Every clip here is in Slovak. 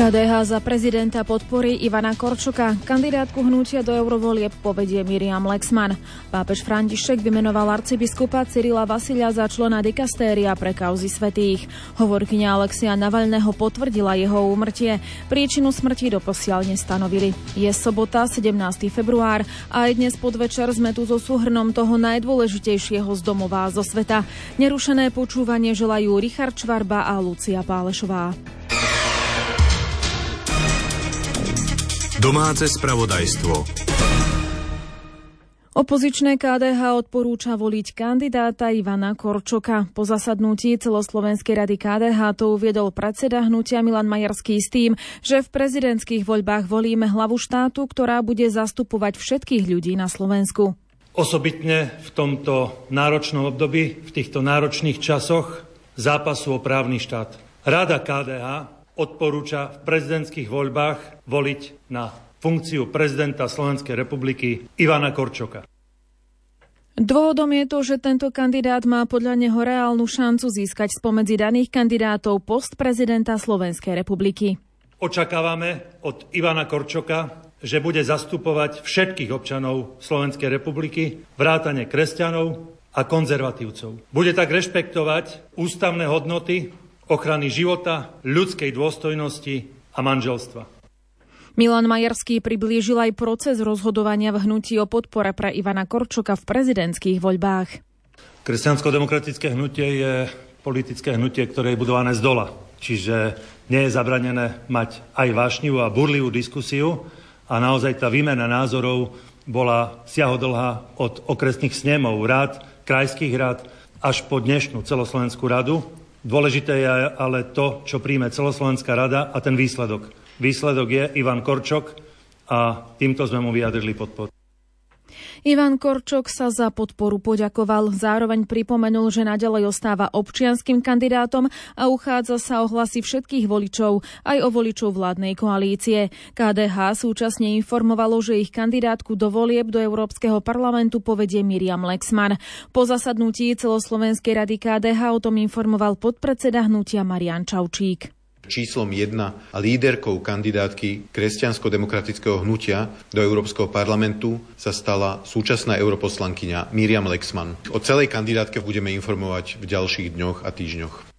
KDH za prezidenta podporí Ivana Korčoka. Kandidátku hnutia do eurovolieb povedie Miriam Lexman. Pápež František vymenoval arcibiskupa Cyrila Vasilia za člena dikastéria pre kauzy svetých. Hovorkyňa Alexia Navalného potvrdila jeho úmrtie. Príčinu smrti doposiaľ nestanovili. Je sobota, 17. február a aj dnes podvečer sme tu so súhrnom toho najdôležitejšieho z domova zo sveta. Nerušené počúvanie želajú Richard Čvarba a Lucia Pálešová. Domáce spravodajstvo. Opozičné KDH odporúča voliť kandidáta Ivana Korčoka. Po zasadnutí celoslovenskej rady KDH to uviedol predseda hnutia Milan Majerský s tým, že v prezidentských voľbách volíme hlavu štátu, ktorá bude zastupovať všetkých ľudí na Slovensku. Osobitne v tomto náročnom období, v týchto náročných časoch zápasu o právny štát. Rada KDH odporúča v prezidentských voľbách voliť na funkciu prezidenta Slovenskej republiky Ivana Korčoka. Dôvodom je to, že tento kandidát má podľa neho reálnu šancu získať spomedzi daných kandidátov post prezidenta Slovenskej republiky. Očakávame od Ivana Korčoka, že bude zastupovať všetkých občanov Slovenskej republiky, vrátane kresťanov a konzervatívcov. Bude tak rešpektovať ústavné hodnoty, ochrany života, ľudskej dôstojnosti a manželstva. Milan Majerský priblížil aj proces rozhodovania v hnutí o podpore pre Ivana Korčoka v prezidentských voľbách. Kresťansko-demokratické hnutie je politické hnutie, ktoré je budované z dola. Čiže nie je zabranené mať aj vášnivú a burlivú diskusiu a naozaj tá výmena názorov bola siahodlhá od okresných snemov, rád, krajských rád až po dnešnú celoslovenskú radu Dôležité je ale to, čo príjme celoslovenská rada a ten výsledok. Výsledok je Ivan Korčok a týmto sme mu vyjadrili podporu. Ivan Korčok sa za podporu poďakoval, zároveň pripomenul, že nadalej ostáva občianským kandidátom a uchádza sa o hlasy všetkých voličov, aj o voličov vládnej koalície. KDH súčasne informovalo, že ich kandidátku do volieb do Európskeho parlamentu povedie Miriam Lexman. Po zasadnutí celoslovenskej rady KDH o tom informoval podpredseda hnutia Marian Čaučík číslom 1 a líderkou kandidátky kresťansko-demokratického hnutia do Európskeho parlamentu sa stala súčasná europoslankyňa Miriam Lexman. O celej kandidátke budeme informovať v ďalších dňoch a týždňoch.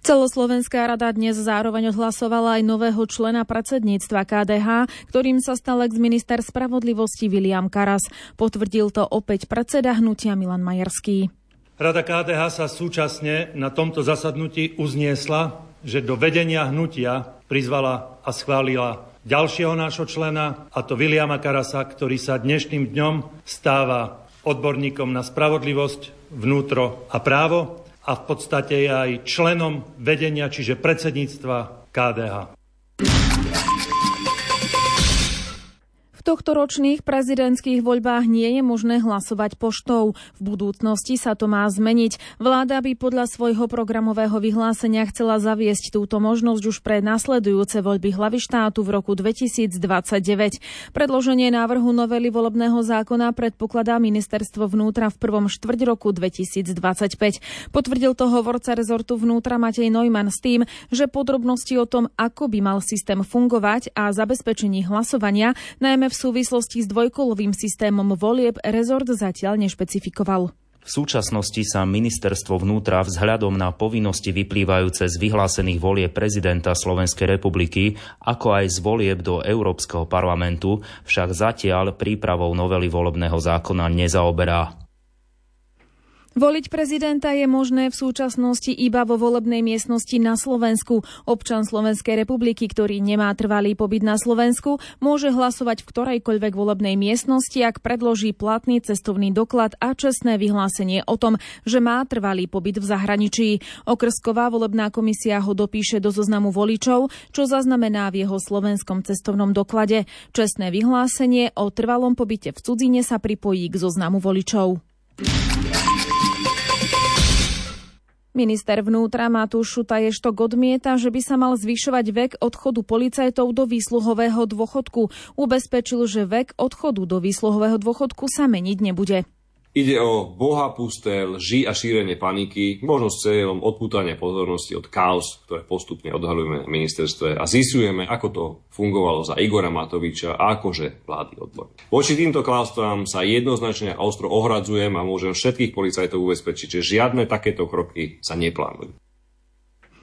Celoslovenská rada dnes zároveň odhlasovala aj nového člena predsedníctva KDH, ktorým sa stal ex-minister spravodlivosti William Karas. Potvrdil to opäť predseda hnutia Milan Majerský. Rada KDH sa súčasne na tomto zasadnutí uzniesla, že do vedenia hnutia prizvala a schválila ďalšieho nášho člena, a to Viliama Karasa, ktorý sa dnešným dňom stáva odborníkom na spravodlivosť, vnútro a právo a v podstate je aj členom vedenia, čiže predsedníctva KDH. V tohto ročných prezidentských voľbách nie je možné hlasovať poštou. V budúcnosti sa to má zmeniť. Vláda by podľa svojho programového vyhlásenia chcela zaviesť túto možnosť už pre nasledujúce voľby hlavy štátu v roku 2029. Predloženie návrhu novely volebného zákona predpokladá ministerstvo vnútra v prvom štvrť roku 2025. Potvrdil to hovorca rezortu vnútra Matej Neumann s tým, že podrobnosti o tom, ako by mal systém fungovať a zabezpečení hlasovania, najmä v súvislosti s dvojkolovým systémom volieb rezort zatiaľ nešpecifikoval. V súčasnosti sa ministerstvo vnútra vzhľadom na povinnosti vyplývajúce z vyhlásených volie prezidenta Slovenskej republiky, ako aj z volieb do Európskeho parlamentu, však zatiaľ prípravou novely volebného zákona nezaoberá. Voliť prezidenta je možné v súčasnosti iba vo volebnej miestnosti na Slovensku. Občan Slovenskej republiky, ktorý nemá trvalý pobyt na Slovensku, môže hlasovať v ktorejkoľvek volebnej miestnosti, ak predloží platný cestovný doklad a čestné vyhlásenie o tom, že má trvalý pobyt v zahraničí. Okrsková volebná komisia ho dopíše do zoznamu voličov, čo zaznamená v jeho slovenskom cestovnom doklade. Čestné vyhlásenie o trvalom pobyte v cudzine sa pripojí k zoznamu voličov. Minister vnútra Matúš Šutaještok odmieta, že by sa mal zvyšovať vek odchodu policajtov do výsluhového dôchodku. Ubezpečil, že vek odchodu do výsluhového dôchodku sa meniť nebude. Ide o boha pusté lži a šírenie paniky, možno s cieľom odpútania pozornosti od chaos, ktoré postupne odhalujeme na ministerstve a zistujeme, ako to fungovalo za Igora Matoviča a akože vládny odbor. Voči týmto klamstvám sa jednoznačne a ostro ohradzujem a môžem všetkých policajtov ubezpečiť, že žiadne takéto kroky sa neplánujú.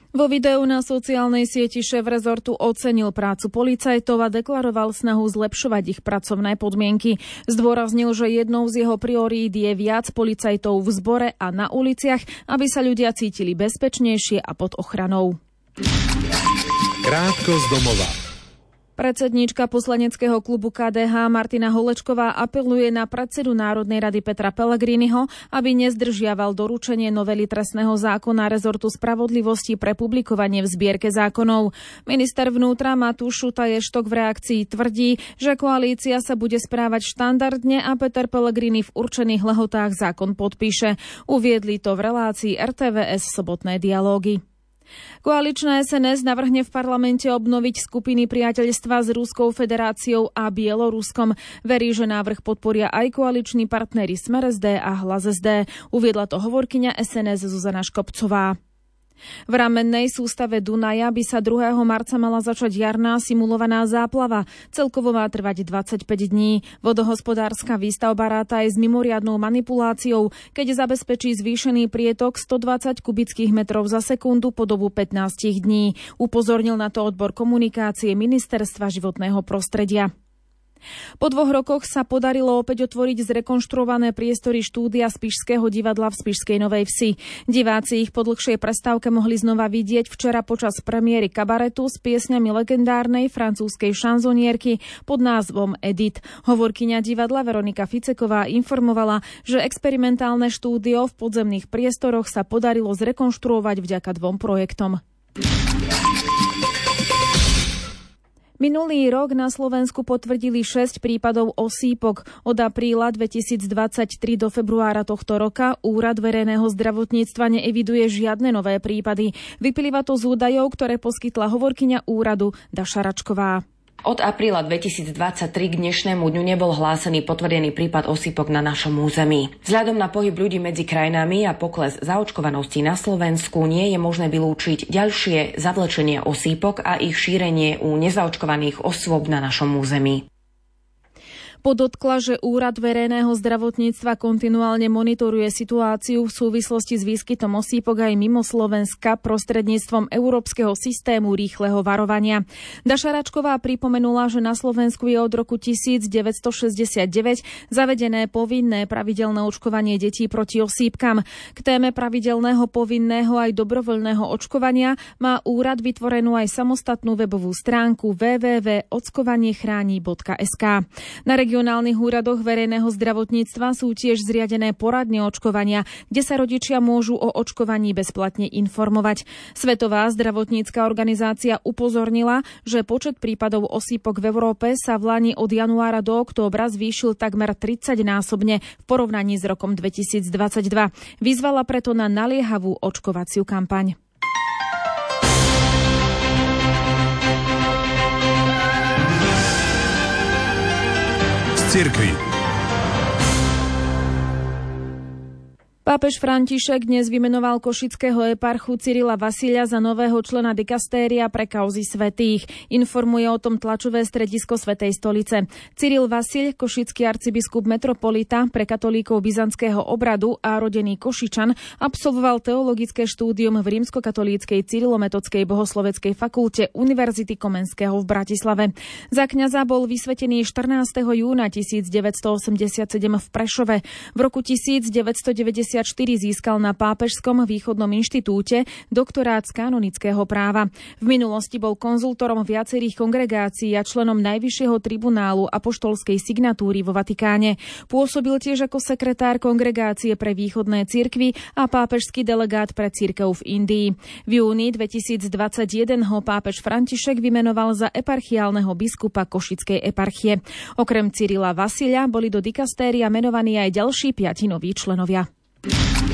Vo videu na sociálnej sieti šéf rezortu ocenil prácu policajtov a deklaroval snahu zlepšovať ich pracovné podmienky. Zdôraznil, že jednou z jeho priorít je viac policajtov v zbore a na uliciach, aby sa ľudia cítili bezpečnejšie a pod ochranou. Krátko z domova. Predsedníčka poslaneckého klubu KDH Martina Holečková apeluje na predsedu Národnej rady Petra Pellegriniho, aby nezdržiaval doručenie novely trestného zákona rezortu spravodlivosti pre publikovanie v zbierke zákonov. Minister vnútra Matúš Šutaještok v reakcii tvrdí, že koalícia sa bude správať štandardne a Peter Pellegrini v určených lehotách zákon podpíše. Uviedli to v relácii RTVS sobotné dialógy. Koaličná SNS navrhne v parlamente obnoviť skupiny priateľstva s Ruskou federáciou a Bieloruskom. Verí, že návrh podporia aj koaliční partnery Smer SD a Hlas SD. Uviedla to hovorkyňa SNS Zuzana Škopcová. V ramennej sústave Dunaja by sa 2. marca mala začať jarná simulovaná záplava. Celkovo má trvať 25 dní. Vodohospodárska výstavba ráta aj s mimoriadnou manipuláciou, keď zabezpečí zvýšený prietok 120 kubických metrov za sekundu po dobu 15 dní. Upozornil na to odbor komunikácie Ministerstva životného prostredia. Po dvoch rokoch sa podarilo opäť otvoriť zrekonštruované priestory štúdia Spišského divadla v Spišskej Novej Vsi. Diváci ich po dlhšej prestávke mohli znova vidieť včera počas premiéry kabaretu s piesňami legendárnej francúzskej šanzonierky pod názvom Edit. Hovorkyňa divadla Veronika Ficeková informovala, že experimentálne štúdio v podzemných priestoroch sa podarilo zrekonštruovať vďaka dvom projektom. Minulý rok na Slovensku potvrdili 6 prípadov osýpok. Od apríla 2023 do februára tohto roka Úrad verejného zdravotníctva neeviduje žiadne nové prípady. Vyplýva to z údajov, ktoré poskytla hovorkyňa úradu Daša Račková. Od apríla 2023 k dnešnému dňu nebol hlásený potvrdený prípad osýpok na našom území. Vzhľadom na pohyb ľudí medzi krajinami a pokles zaočkovanosti na Slovensku nie je možné vylúčiť ďalšie zavlečenie osýpok a ich šírenie u nezaočkovaných osôb na našom území. Podotkla, že Úrad verejného zdravotníctva kontinuálne monitoruje situáciu v súvislosti s výskytom osýpok aj mimo Slovenska prostredníctvom Európskeho systému rýchleho varovania. Dašaračková pripomenula, že na Slovensku je od roku 1969 zavedené povinné pravidelné očkovanie detí proti osýpkam. K téme pravidelného povinného aj dobrovoľného očkovania má úrad vytvorenú aj samostatnú webovú stránku www.ockovanieChráni.sk. Na regionálnych úradoch verejného zdravotníctva sú tiež zriadené poradne očkovania, kde sa rodičia môžu o očkovaní bezplatne informovať. Svetová zdravotnícka organizácia upozornila, že počet prípadov osýpok v Európe sa v Lani od januára do októbra zvýšil takmer 30 násobne v porovnaní s rokom 2022. Vyzvala preto na naliehavú očkovaciu kampaň. церкви. Pápež František dnes vymenoval košického eparchu Cyrila Vasilia za nového člena dikastéria pre kauzy svetých. Informuje o tom tlačové stredisko Svetej stolice. Cyril Vasil, košický arcibiskup metropolita pre katolíkov byzantského obradu a rodený Košičan, absolvoval teologické štúdium v rímskokatolíckej cyrilometodskej bohosloveckej fakulte Univerzity Komenského v Bratislave. Za kňaza bol vysvetený 14. júna 1987 v Prešove. V roku 1990 získal na Pápežskom východnom inštitúte doktorát z kanonického práva. V minulosti bol konzultorom viacerých kongregácií a členom Najvyššieho tribunálu apoštolskej signatúry vo Vatikáne. Pôsobil tiež ako sekretár kongregácie pre východné cirkvy a pápežský delegát pre cirkev v Indii. V júni 2021 ho pápež František vymenoval za eparchiálneho biskupa Košickej eparchie. Okrem Cyrila Vasilia boli do dikastéria menovaní aj ďalší piati noví členovia. you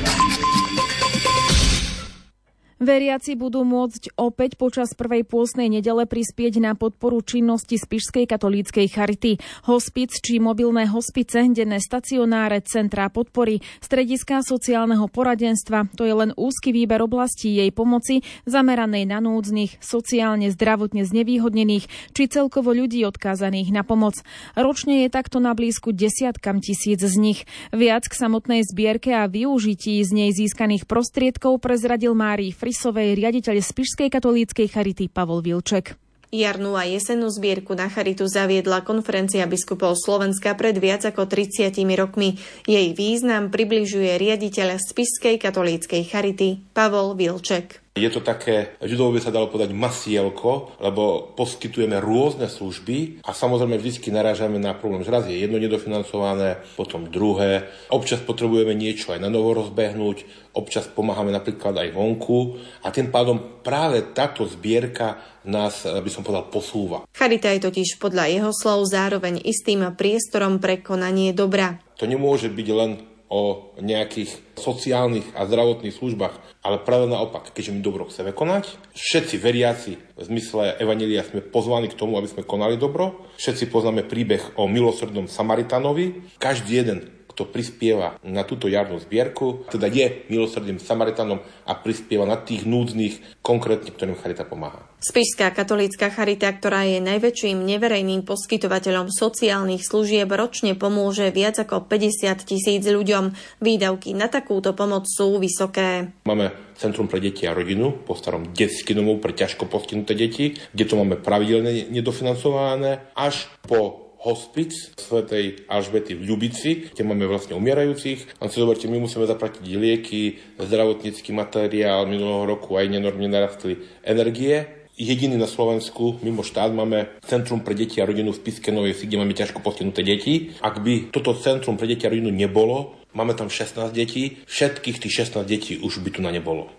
Veriaci budú môcť opäť počas prvej pôstnej nedele prispieť na podporu činnosti Spišskej katolíckej charity. Hospic či mobilné hospice, denné stacionáre, centrá podpory, strediska sociálneho poradenstva, to je len úzky výber oblastí jej pomoci zameranej na núdznych, sociálne zdravotne znevýhodnených či celkovo ľudí odkázaných na pomoc. Ročne je takto na blízku desiatkam tisíc z nich. Viac k samotnej zbierke a využití z nej získaných prostriedkov prezradil Márii Frisovej riaditeľ Spišskej katolíckej charity Pavol Vilček. Jarnú a jesennú zbierku na Charitu zaviedla konferencia biskupov Slovenska pred viac ako 30 rokmi. Jej význam približuje riaditeľ Spišskej katolíckej Charity Pavol Vilček. Je to také, ľudovo by sa dalo podať masielko, lebo poskytujeme rôzne služby a samozrejme vždy narážame na problém, že raz je jedno nedofinancované, potom druhé. Občas potrebujeme niečo aj na novo rozbehnúť, občas pomáhame napríklad aj vonku a tým pádom práve táto zbierka nás, by som povedal, posúva. Charita je totiž podľa jeho slov zároveň istým priestorom pre konanie dobra. To nemôže byť len o nejakých sociálnych a zdravotných službách, ale práve naopak, keďže my dobro chceme konať, všetci veriaci v zmysle Evanelia sme pozvaní k tomu, aby sme konali dobro, všetci poznáme príbeh o milosrdnom Samaritanovi, každý jeden kto prispieva na túto jarnú zbierku, teda je milosrdným Samaritanom a prispieva na tých núdznych, konkrétne, ktorým Charita pomáha. Spišská katolícka Charita, ktorá je najväčším neverejným poskytovateľom sociálnych služieb, ročne pomôže viac ako 50 tisíc ľuďom. Výdavky na takúto pomoc sú vysoké. Máme Centrum pre deti a rodinu, po starom detský domov pre ťažko postihnuté deti, kde to máme pravidelne nedofinancované, až po hospic svätej Alžbety v Ľubici, kde máme vlastne umierajúcich. A si zoberte, my musíme zaplatiť lieky, zdravotnícky materiál, minulého roku aj nenormne narastli energie. Jediný na Slovensku, mimo štát, máme Centrum pre deti a rodinu v Piske kde máme ťažko postihnuté deti. Ak by toto Centrum pre deti a rodinu nebolo, máme tam 16 detí, všetkých tých 16 detí už by tu na nebolo.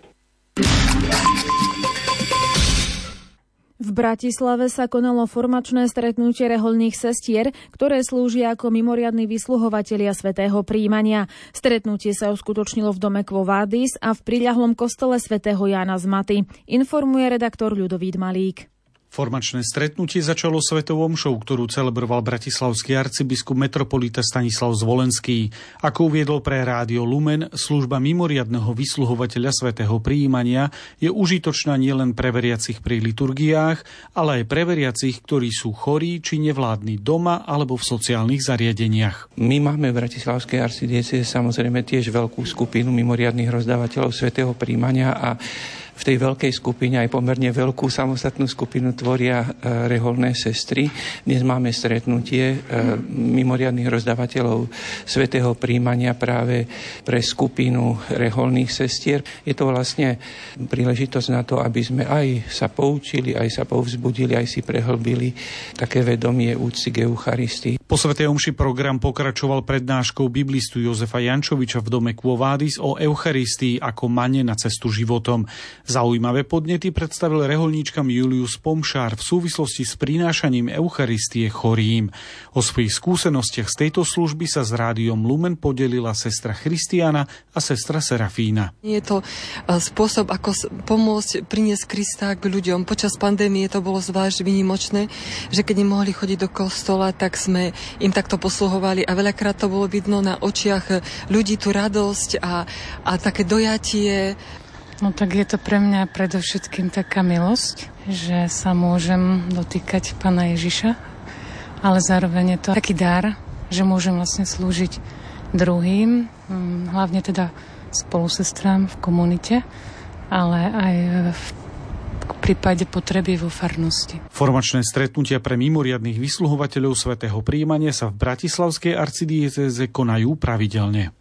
V Bratislave sa konalo formačné stretnutie reholných sestier, ktoré slúžia ako mimoriadní vysluhovatelia svätého príjmania. Stretnutie sa uskutočnilo v dome Kvovádis a v priľahlom kostole svätého Jána z Maty, informuje redaktor Ľudovít Malík. Formačné stretnutie začalo svetovou omšou, ktorú celebroval bratislavský arcibiskup metropolita Stanislav Zvolenský. Ako uviedol pre rádio Lumen, služba mimoriadného vysluhovateľa svätého príjmania je užitočná nielen pre veriacich pri liturgiách, ale aj pre veriacich, ktorí sú chorí či nevládni doma alebo v sociálnych zariadeniach. My máme v Bratislavskej arcidiece samozrejme tiež veľkú skupinu mimoriadných rozdávateľov svätého príjmania a v tej veľkej skupine aj pomerne veľkú samostatnú skupinu tvoria e, reholné sestry. Dnes máme stretnutie e, mimoriadných rozdávateľov svetého príjmania práve pre skupinu reholných sestier. Je to vlastne príležitosť na to, aby sme aj sa poučili, aj sa povzbudili, aj si prehlbili také vedomie úcty k Eucharistii. Po Svetej Omši program pokračoval prednáškou biblistu Jozefa Jančoviča v dome Quovádis o Eucharistii ako mane na cestu životom. Zaujímavé podnety predstavil reholníčkam Julius Pomšár v súvislosti s prinášaním Eucharistie chorým. O svojich skúsenostiach z tejto služby sa s rádiom Lumen podelila sestra Christiana a sestra Serafína. Je to e, spôsob, ako pomôcť priniesť Krista k ľuďom. Počas pandémie to bolo zvlášť vynimočné, že keď nemohli chodiť do kostola, tak sme im takto posluhovali a veľakrát to bolo vidno na očiach ľudí tú radosť a, a také dojatie No tak je to pre mňa predovšetkým taká milosť, že sa môžem dotýkať Pána Ježiša, ale zároveň je to taký dar, že môžem vlastne slúžiť druhým, hm, hlavne teda spolusestrám v komunite, ale aj v prípade potreby vo farnosti. Formačné stretnutia pre mimoriadných vysluhovateľov svätého príjmania sa v Bratislavskej arcidieceze konajú pravidelne.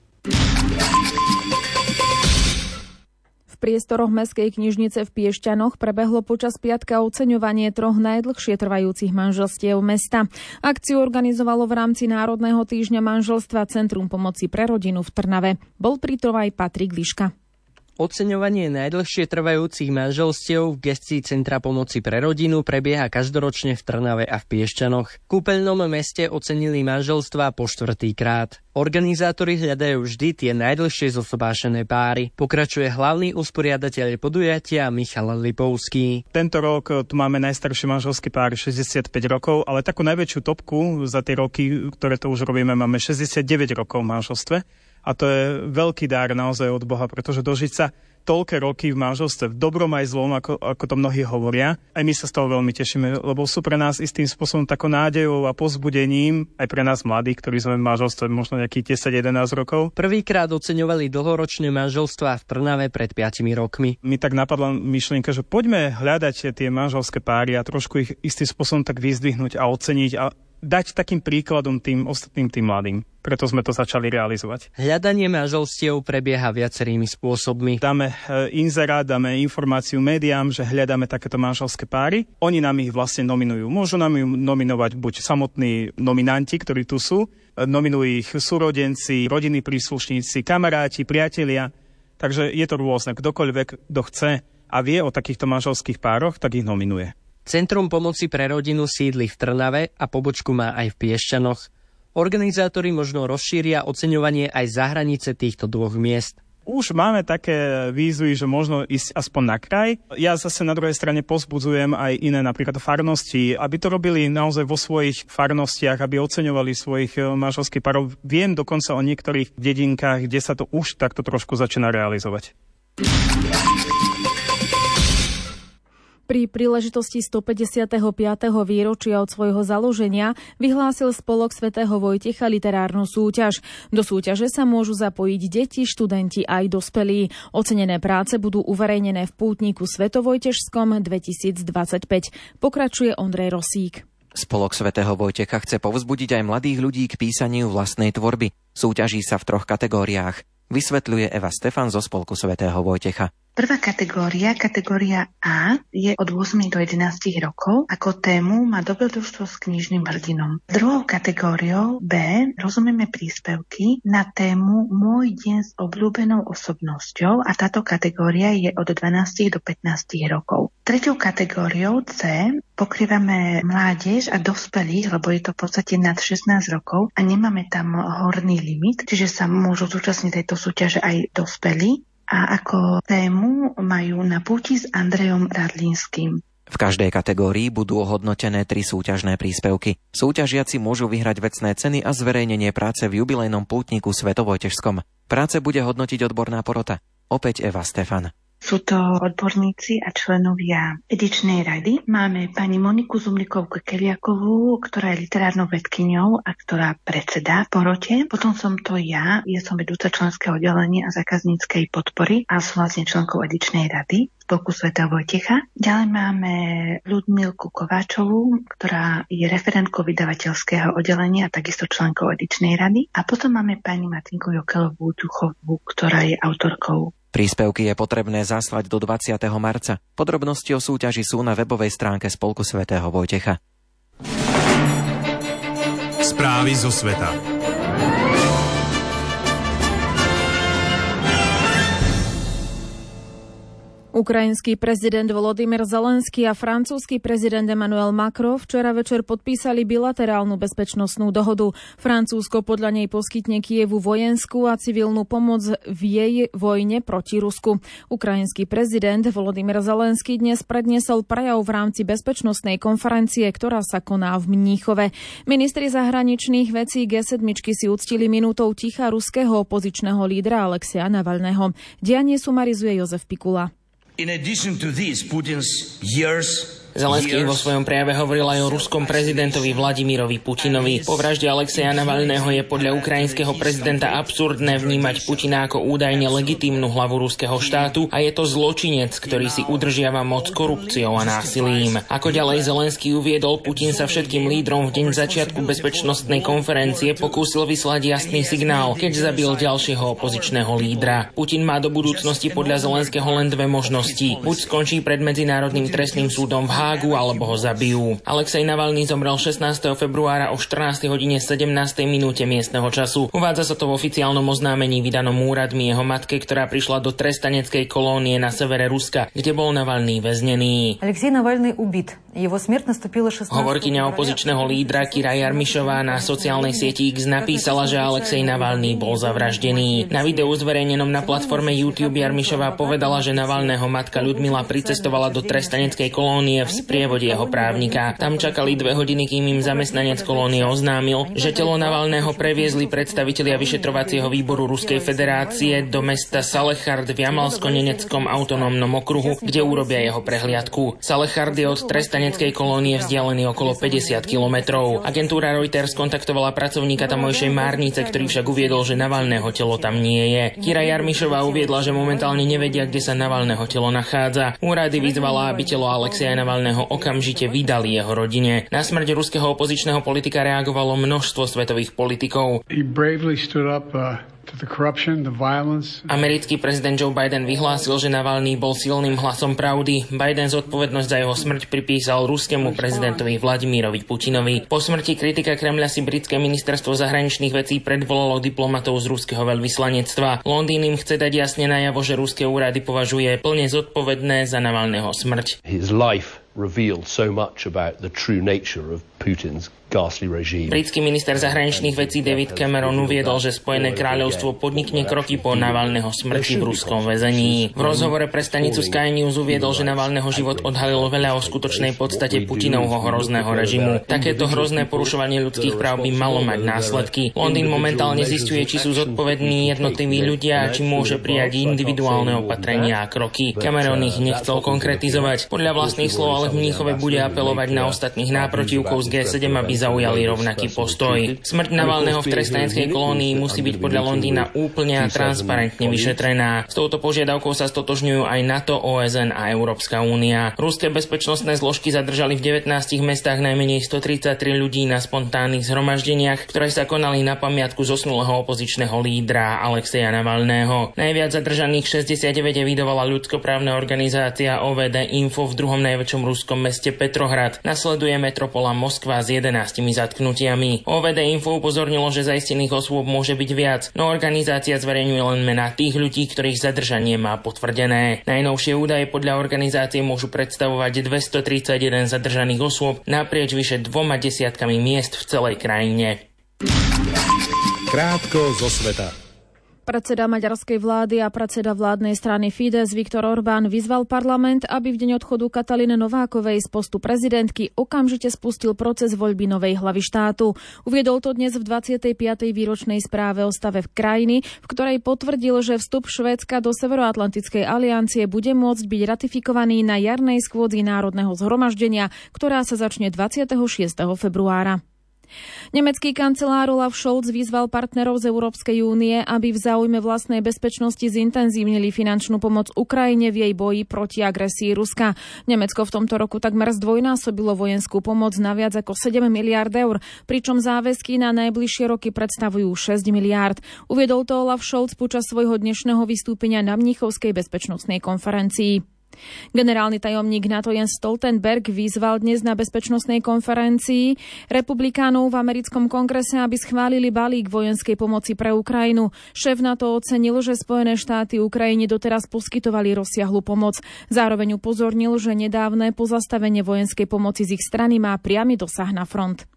V priestoroch Mestskej knižnice v Piešťanoch prebehlo počas piatka oceňovanie troch najdlhšie trvajúcich manželstiev mesta. Akciu organizovalo v rámci Národného týždňa manželstva Centrum pomoci pre rodinu v Trnave. Bol pri aj Patrik Liška. Oceňovanie najdlhšie trvajúcich manželstiev v gestii Centra pomoci pre rodinu prebieha každoročne v Trnave a v Piešťanoch. V kúpeľnom meste ocenili manželstva po štvrtý krát. Organizátori hľadajú vždy tie najdlhšie zosobášené páry. Pokračuje hlavný usporiadateľ podujatia Michal Lipovský. Tento rok tu máme najstarší manželský pár 65 rokov, ale takú najväčšiu topku za tie roky, ktoré to už robíme, máme 69 rokov v manželstve. A to je veľký dar naozaj od Boha, pretože dožiť sa toľké roky v manželstve, v dobrom aj zlom, ako, ako to mnohí hovoria. Aj my sa z toho veľmi tešíme, lebo sú pre nás istým spôsobom takou nádejou a pozbudením, aj pre nás mladých, ktorí sme v manželstve možno nejakých 10-11 rokov. Prvýkrát oceňovali dlhoročné manželstva v Trnave pred 5 rokmi. Mi tak napadla myšlienka, že poďme hľadať tie manželské páry a trošku ich istým spôsobom tak vyzdvihnúť a oceniť a dať takým príkladom tým ostatným tým mladým. Preto sme to začali realizovať. Hľadanie manželstiev prebieha viacerými spôsobmi. Dáme e, inzerát, dáme informáciu médiám, že hľadáme takéto manželské páry. Oni nám ich vlastne nominujú. Môžu nám ju nominovať buď samotní nominanti, ktorí tu sú, e, nominujú ich súrodenci, rodinní príslušníci, kamaráti, priatelia. Takže je to rôzne. Kdokoľvek, kto chce a vie o takýchto manželských pároch, tak ich nominuje. Centrum pomoci pre rodinu sídli v Trnave a pobočku má aj v Piešťanoch. Organizátori možno rozšíria oceňovanie aj za hranice týchto dvoch miest. Už máme také výzvy, že možno ísť aspoň na kraj. Ja zase na druhej strane pozbudzujem aj iné napríklad farnosti, aby to robili naozaj vo svojich farnostiach, aby oceňovali svojich eh, manželských parov. Viem dokonca o niektorých dedinkách, kde sa to už takto trošku začína realizovať. Pri príležitosti 155. výročia od svojho založenia vyhlásil spolok svätého Vojtecha literárnu súťaž. Do súťaže sa môžu zapojiť deti, študenti aj dospelí. Ocenené práce budú uverejnené v pútniku Svetovojtežskom 2025. Pokračuje Ondrej Rosík. Spolok svätého Vojtecha chce povzbudiť aj mladých ľudí k písaniu vlastnej tvorby. Súťaží sa v troch kategóriách. Vysvetľuje Eva Stefan zo Spolku svätého Vojtecha. Prvá kategória, kategória A, je od 8 do 11 rokov. Ako tému má dobrodružstvo s knižným hrdinom. Druhou kategóriou B rozumieme príspevky na tému Môj deň s obľúbenou osobnosťou a táto kategória je od 12 do 15 rokov. Treťou kategóriou C pokrývame mládež a dospelých, lebo je to v podstate nad 16 rokov a nemáme tam horný limit, čiže sa môžu zúčastniť tejto súťaže aj dospelí a ako tému majú na puti s Andrejom Radlínským. V každej kategórii budú ohodnotené tri súťažné príspevky. Súťažiaci môžu vyhrať vecné ceny a zverejnenie práce v jubilejnom pútniku Svetovojtežskom. Práce bude hodnotiť odborná porota. Opäť Eva Stefan. Sú to odborníci a členovia edičnej rady. Máme pani Moniku Zumlikovku Keliakovú, ktorá je literárnou vedkyňou a ktorá predsedá porote. Potom som to ja, ja som vedúca členského oddelenia a zákazníckej podpory a som vlastne členkou edičnej rady spolku Sveta Vojtecha. Ďalej máme Ľudmilku Kováčovú, ktorá je referentkou vydavateľského oddelenia a takisto členkou edičnej rady. A potom máme pani Matinku Jokelovú Duchovú, ktorá je autorkou Príspevky je potrebné zaslať do 20. marca. Podrobnosti o súťaži sú na webovej stránke Spolku svätého Vojtecha. Správy zo sveta. Ukrajinský prezident Volodymyr Zelenský a francúzsky prezident Emmanuel Macron včera večer podpísali bilaterálnu bezpečnostnú dohodu. Francúzsko podľa nej poskytne Kievu vojenskú a civilnú pomoc v jej vojne proti Rusku. Ukrajinský prezident Volodymyr Zelenský dnes predniesol prejav v rámci bezpečnostnej konferencie, ktorá sa koná v Mníchove. Ministri zahraničných vecí G7 si uctili minútou ticha ruského opozičného lídra Alexia Navalného. Dianie sumarizuje Jozef Pikula. In addition to this, Putin's years Zelenský vo svojom prejave hovoril aj o ruskom prezidentovi Vladimirovi Putinovi. Po vražde Alexeja Navalného je podľa ukrajinského prezidenta absurdné vnímať Putina ako údajne legitímnu hlavu ruského štátu a je to zločinec, ktorý si udržiava moc korupciou a násilím. Ako ďalej Zelenský uviedol, Putin sa všetkým lídrom v deň začiatku bezpečnostnej konferencie pokúsil vyslať jasný signál, keď zabil ďalšieho opozičného lídra. Putin má do budúcnosti podľa Zelenského len dve možnosti. Buď skončí pred Medzinárodným trestným súdom v Hágu alebo ho zabijú. Alexej Navalny zomrel 16. februára o 14. hodine 17. minúte miestneho času. Uvádza sa to v oficiálnom oznámení vydanom úradmi jeho matke, ktorá prišla do trestaneckej kolónie na severe Ruska, kde bol Navalny väznený. Alexej Navalny ubit. Jeho smrť nastúpila 16. Hovorkyňa opozičného lídra Kira Jarmišová na sociálnej sieti X napísala, že Alexej Navalny bol zavraždený. Na videu zverejnenom na platforme YouTube Jarmišová povedala, že Navalného matka Ľudmila pricestovala do trestaneckej kolónie v sprievode jeho právnika. Tam čakali dve hodiny, kým im zamestnanec kolónie oznámil, že telo Navalného previezli predstavitelia vyšetrovacieho výboru Ruskej federácie do mesta Salechard v Jamalsko-Neneckom autonómnom okruhu, kde urobia jeho prehliadku. Salechard je od trestaneckej kolónie vzdialený okolo 50 kilometrov. Agentúra Reuters kontaktovala pracovníka tamojšej márnice, ktorý však uviedol, že Navalného telo tam nie je. Kira Jarmišová uviedla, že momentálne nevedia, kde sa Navalného telo nachádza. Úrady vyzvala, aby telo Alexeja Navalného okamžite vydali jeho rodine. Na smrť ruského opozičného politika reagovalo množstvo svetových politikov. He bravely stood up, uh... Americký prezident Joe Biden vyhlásil, že Navalny bol silným hlasom pravdy. Biden zodpovednosť za jeho smrť pripísal ruskému prezidentovi Vladimírovi Putinovi. Po smrti kritika Kremľa si britské ministerstvo zahraničných vecí predvolalo diplomatov z ruského veľvyslanectva. Londýn im chce dať jasne najavo, že ruské úrady považuje plne zodpovedné za Navalného smrť. His life revealed so much about the true nature of Putin's Britský minister zahraničných vecí David Cameron uviedol, že Spojené kráľovstvo podnikne kroky po Navalného smrti v ruskom väzení. V rozhovore pre stanicu Sky News uviedol, že Navalného život odhalil veľa o skutočnej podstate Putinovho hrozného režimu. Takéto hrozné porušovanie ľudských práv by malo mať následky. Londýn momentálne zistuje, či sú zodpovední jednotliví ľudia a či môže prijať individuálne opatrenia a kroky. Cameron ich nechcel konkretizovať. Podľa vlastných slov ale v Mníchove bude apelovať na ostatných náprotivkov z G7, aby zaujali rovnaký postoj. Smrť Navalného v trestaneckej kolónii musí byť podľa Londýna úplne a transparentne vyšetrená. S touto požiadavkou sa stotožňujú aj NATO, OSN a Európska únia. Ruské bezpečnostné zložky zadržali v 19 mestách najmenej 133 ľudí na spontánnych zhromaždeniach, ktoré sa konali na pamiatku zosnulého opozičného lídra Alexeja Navalného. Najviac zadržaných 69 evidovala ľudskoprávna organizácia OVD Info v druhom najväčšom ruskom meste Petrohrad. Nasleduje metropola Moskva s 11 zatknutiami. OVD Info upozornilo, že zaistených osôb môže byť viac, no organizácia zverejňuje len mená tých ľudí, ktorých zadržanie má potvrdené. Najnovšie údaje podľa organizácie môžu predstavovať 231 zadržaných osôb naprieč vyše dvoma desiatkami miest v celej krajine. Krátko zo sveta. Predseda maďarskej vlády a predseda vládnej strany Fides Viktor Orbán vyzval parlament, aby v deň odchodu Kataline Novákovej z postu prezidentky okamžite spustil proces voľby novej hlavy štátu. Uviedol to dnes v 25. výročnej správe o stave v krajiny, v ktorej potvrdil, že vstup Švédska do Severoatlantickej aliancie bude môcť byť ratifikovaný na jarnej skôdzi Národného zhromaždenia, ktorá sa začne 26. februára. Nemecký kancelár Olaf Scholz vyzval partnerov z Európskej únie, aby v záujme vlastnej bezpečnosti zintenzívnili finančnú pomoc Ukrajine v jej boji proti agresii Ruska. Nemecko v tomto roku takmer zdvojnásobilo vojenskú pomoc na viac ako 7 miliard eur, pričom záväzky na najbližšie roky predstavujú 6 miliard. Uviedol to Olaf Scholz počas svojho dnešného vystúpenia na Mnichovskej bezpečnostnej konferencii. Generálny tajomník NATO Jens Stoltenberg vyzval dnes na bezpečnostnej konferencii republikánov v americkom kongrese, aby schválili balík vojenskej pomoci pre Ukrajinu. Šéf NATO ocenil, že Spojené štáty Ukrajine doteraz poskytovali rozsiahlu pomoc. Zároveň upozornil, že nedávne pozastavenie vojenskej pomoci z ich strany má priamy dosah na front.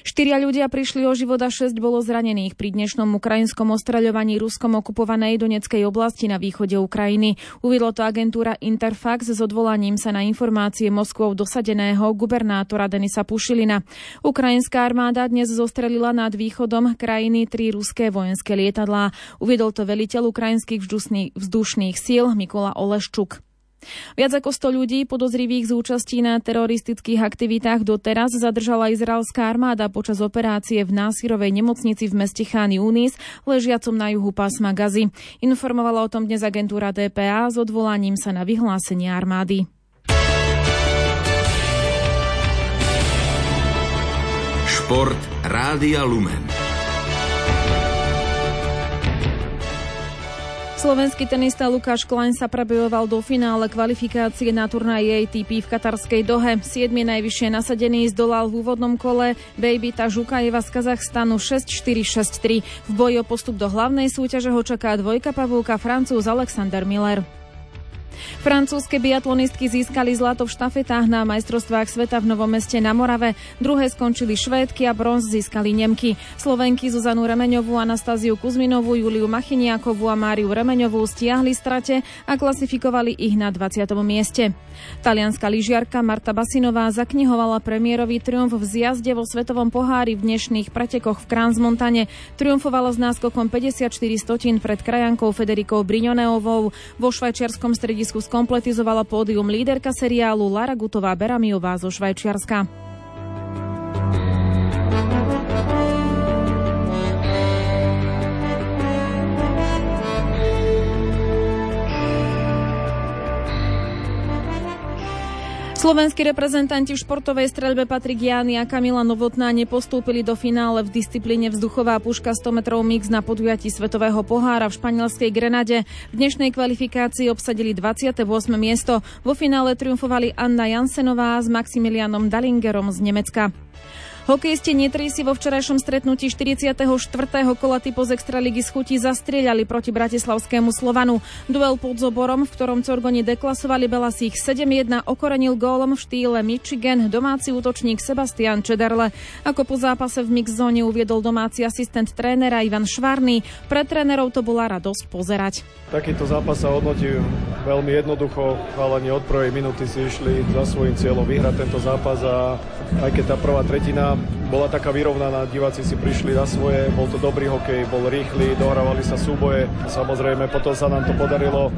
Štyria ľudia prišli o život a šesť bolo zranených pri dnešnom ukrajinskom ostreľovaní Ruskom okupovanej Doneckej oblasti na východe Ukrajiny. Uviedlo to agentúra Interfax s odvolaním sa na informácie Moskvou dosadeného gubernátora Denisa Pušilina. Ukrajinská armáda dnes zostrelila nad východom krajiny tri ruské vojenské lietadlá. Uviedol to veliteľ ukrajinských vzdušných síl Mikola Oleščuk. Viac ako 100 ľudí podozrivých z účastí na teroristických aktivitách doteraz zadržala izraelská armáda počas operácie v Násirovej nemocnici v meste Chány Unis, ležiacom na juhu pásma Gazy. Informovala o tom dnes agentúra DPA s odvolaním sa na vyhlásenie armády. Šport Rádia Lumen. Slovenský tenista Lukáš Klein sa prebojoval do finále kvalifikácie na turnaji ATP v katarskej Dohe. 7. najvyššie nasadený zdolal v úvodnom kole Bejbita Žukajeva z Kazachstanu 6-4-6-3. V boji o postup do hlavnej súťaže ho čaká dvojka pavúka Francúz Alexander Miller. Francúzske biatlonistky získali zlato v štafetách na majstrovstvách sveta v Novom meste na Morave. Druhé skončili Švédky a bronz získali Nemky. Slovenky Zuzanu Remeňovú, Anastáziu Kuzminovú, Juliu Machiniakovú a Máriu Remeňovú stiahli strate a klasifikovali ich na 20. mieste. Talianská lyžiarka Marta Basinová zaknihovala premiérový triumf v zjazde vo Svetovom pohári v dnešných pretekoch v Kranzmontane. Triumfovala s náskokom 54 stotín pred krajankou Federikou Briňoneovou. Vo švajčiarskom stredisku skompletizovala pódium líderka seriálu Lara Gutová Beramiová zo Švajčiarska. Slovenskí reprezentanti v športovej streľbe Patrik Jány a Kamila Novotná nepostúpili do finále v disciplíne vzduchová puška 100 metrov mix na podujatí Svetového pohára v španielskej Grenade. V dnešnej kvalifikácii obsadili 28. miesto. Vo finále triumfovali Anna Jansenová s Maximilianom Dalingerom z Nemecka. Hokejisti Nitry si vo včerajšom stretnutí 44. kola typu z Extraligy schutí zastrieľali proti bratislavskému Slovanu. Duel pod Zoborom, v ktorom Corgoni deklasovali Belasích 7-1, okorenil gólom v štýle Michigan domáci útočník Sebastian Čederle. Ako po zápase v mixzóne uviedol domáci asistent trénera Ivan Švarný. Pre trénerov to bola radosť pozerať. Takýto zápas sa hodnotí veľmi jednoducho. Chalani od prvej minúty si išli za svojím cieľom vyhrať tento zápas a aj keď tá prvá tretina bola taká vyrovnaná, diváci si prišli na svoje, bol to dobrý hokej, bol rýchly, dohrávali sa súboje. Samozrejme, potom sa nám to podarilo e,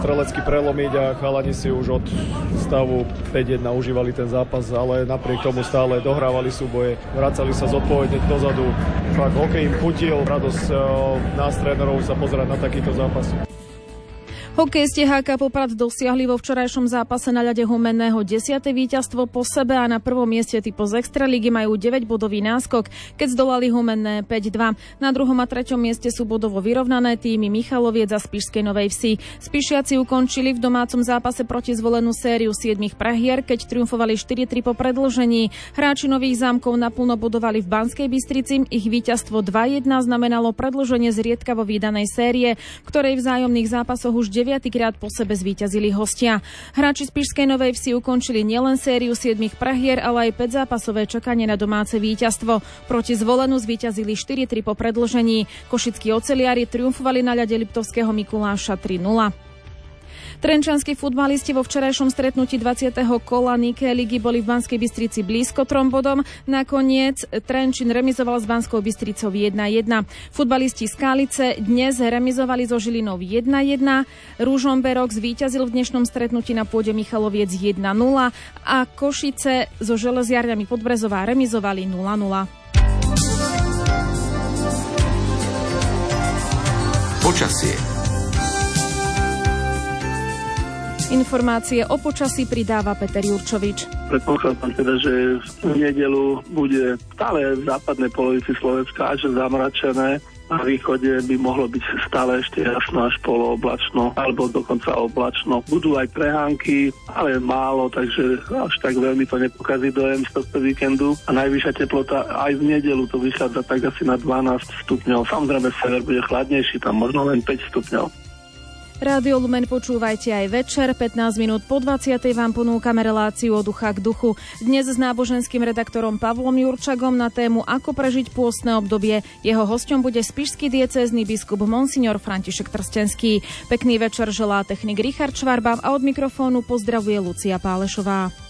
strelecky prelomiť a chalani si už od stavu 5-1 užívali ten zápas, ale napriek tomu stále dohrávali súboje, vracali sa zodpovedne dozadu. Fakt hokej im putil, radosť e, nás trénerov sa pozerať na takýto zápas. Hokejisti HK Poprad dosiahli vo včerajšom zápase na ľade Humenného 10. víťazstvo po sebe a na prvom mieste typo z Extraligy majú 9-bodový náskok, keď zdolali Humenné 5-2. Na druhom a treťom mieste sú bodovo vyrovnané týmy Michaloviec a Spišskej Novej Vsi. Spišiaci ukončili v domácom zápase proti zvolenú sériu 7 prehier, keď triumfovali 4-3 po predlžení. Hráči Nových zámkov naplno bodovali v Banskej Bystrici. Ich víťazstvo 2-1 znamenalo predlženie zriedkavo výdanej série, ktorej vzájomných zápasoch už 9 krát po sebe zvíťazili hostia. Hráči z Pišskej Novej Vsi ukončili nielen sériu 7 prehier, ale aj 5 zápasové čakanie na domáce víťazstvo. Proti zvolenú zvíťazili 4-3 po predlžení. Košickí oceliari triumfovali na ľade Liptovského Mikuláša 3-0. Trenčanskí futbalisti vo včerajšom stretnutí 20. kola Nike ligy boli v Banskej Bystrici blízko trom bodom. Nakoniec Trenčín remizoval s Banskou Bystricou 1-1. Futbalisti Skálice dnes remizovali so Žilinou 1-1. Rúžomberok zvíťazil v dnešnom stretnutí na pôde Michaloviec 1-0 a Košice so železiarňami Podbrezová remizovali 0-0. Počasie Informácie o počasí pridáva Peter Jurčovič. Predpokladám teda, že v nedelu bude stále v západnej polovici Slovenska až zamračené na východe by mohlo byť stále ešte jasno až polooblačno alebo dokonca oblačno. Budú aj prehánky, ale málo, takže až tak veľmi to nepokazí dojem z tohto víkendu. A najvyššia teplota aj v nedelu to vychádza tak asi na 12 stupňov. Samozrejme sever bude chladnejší, tam možno len 5 stupňov. Rádio Lumen počúvajte aj večer. 15 minút po 20. vám ponúkame reláciu od ducha k duchu. Dnes s náboženským redaktorom Pavlom Jurčagom na tému Ako prežiť pôstne obdobie. Jeho hosťom bude spišský diecézny biskup Monsignor František Trstenský. Pekný večer želá technik Richard Švarba a od mikrofónu pozdravuje Lucia Pálešová.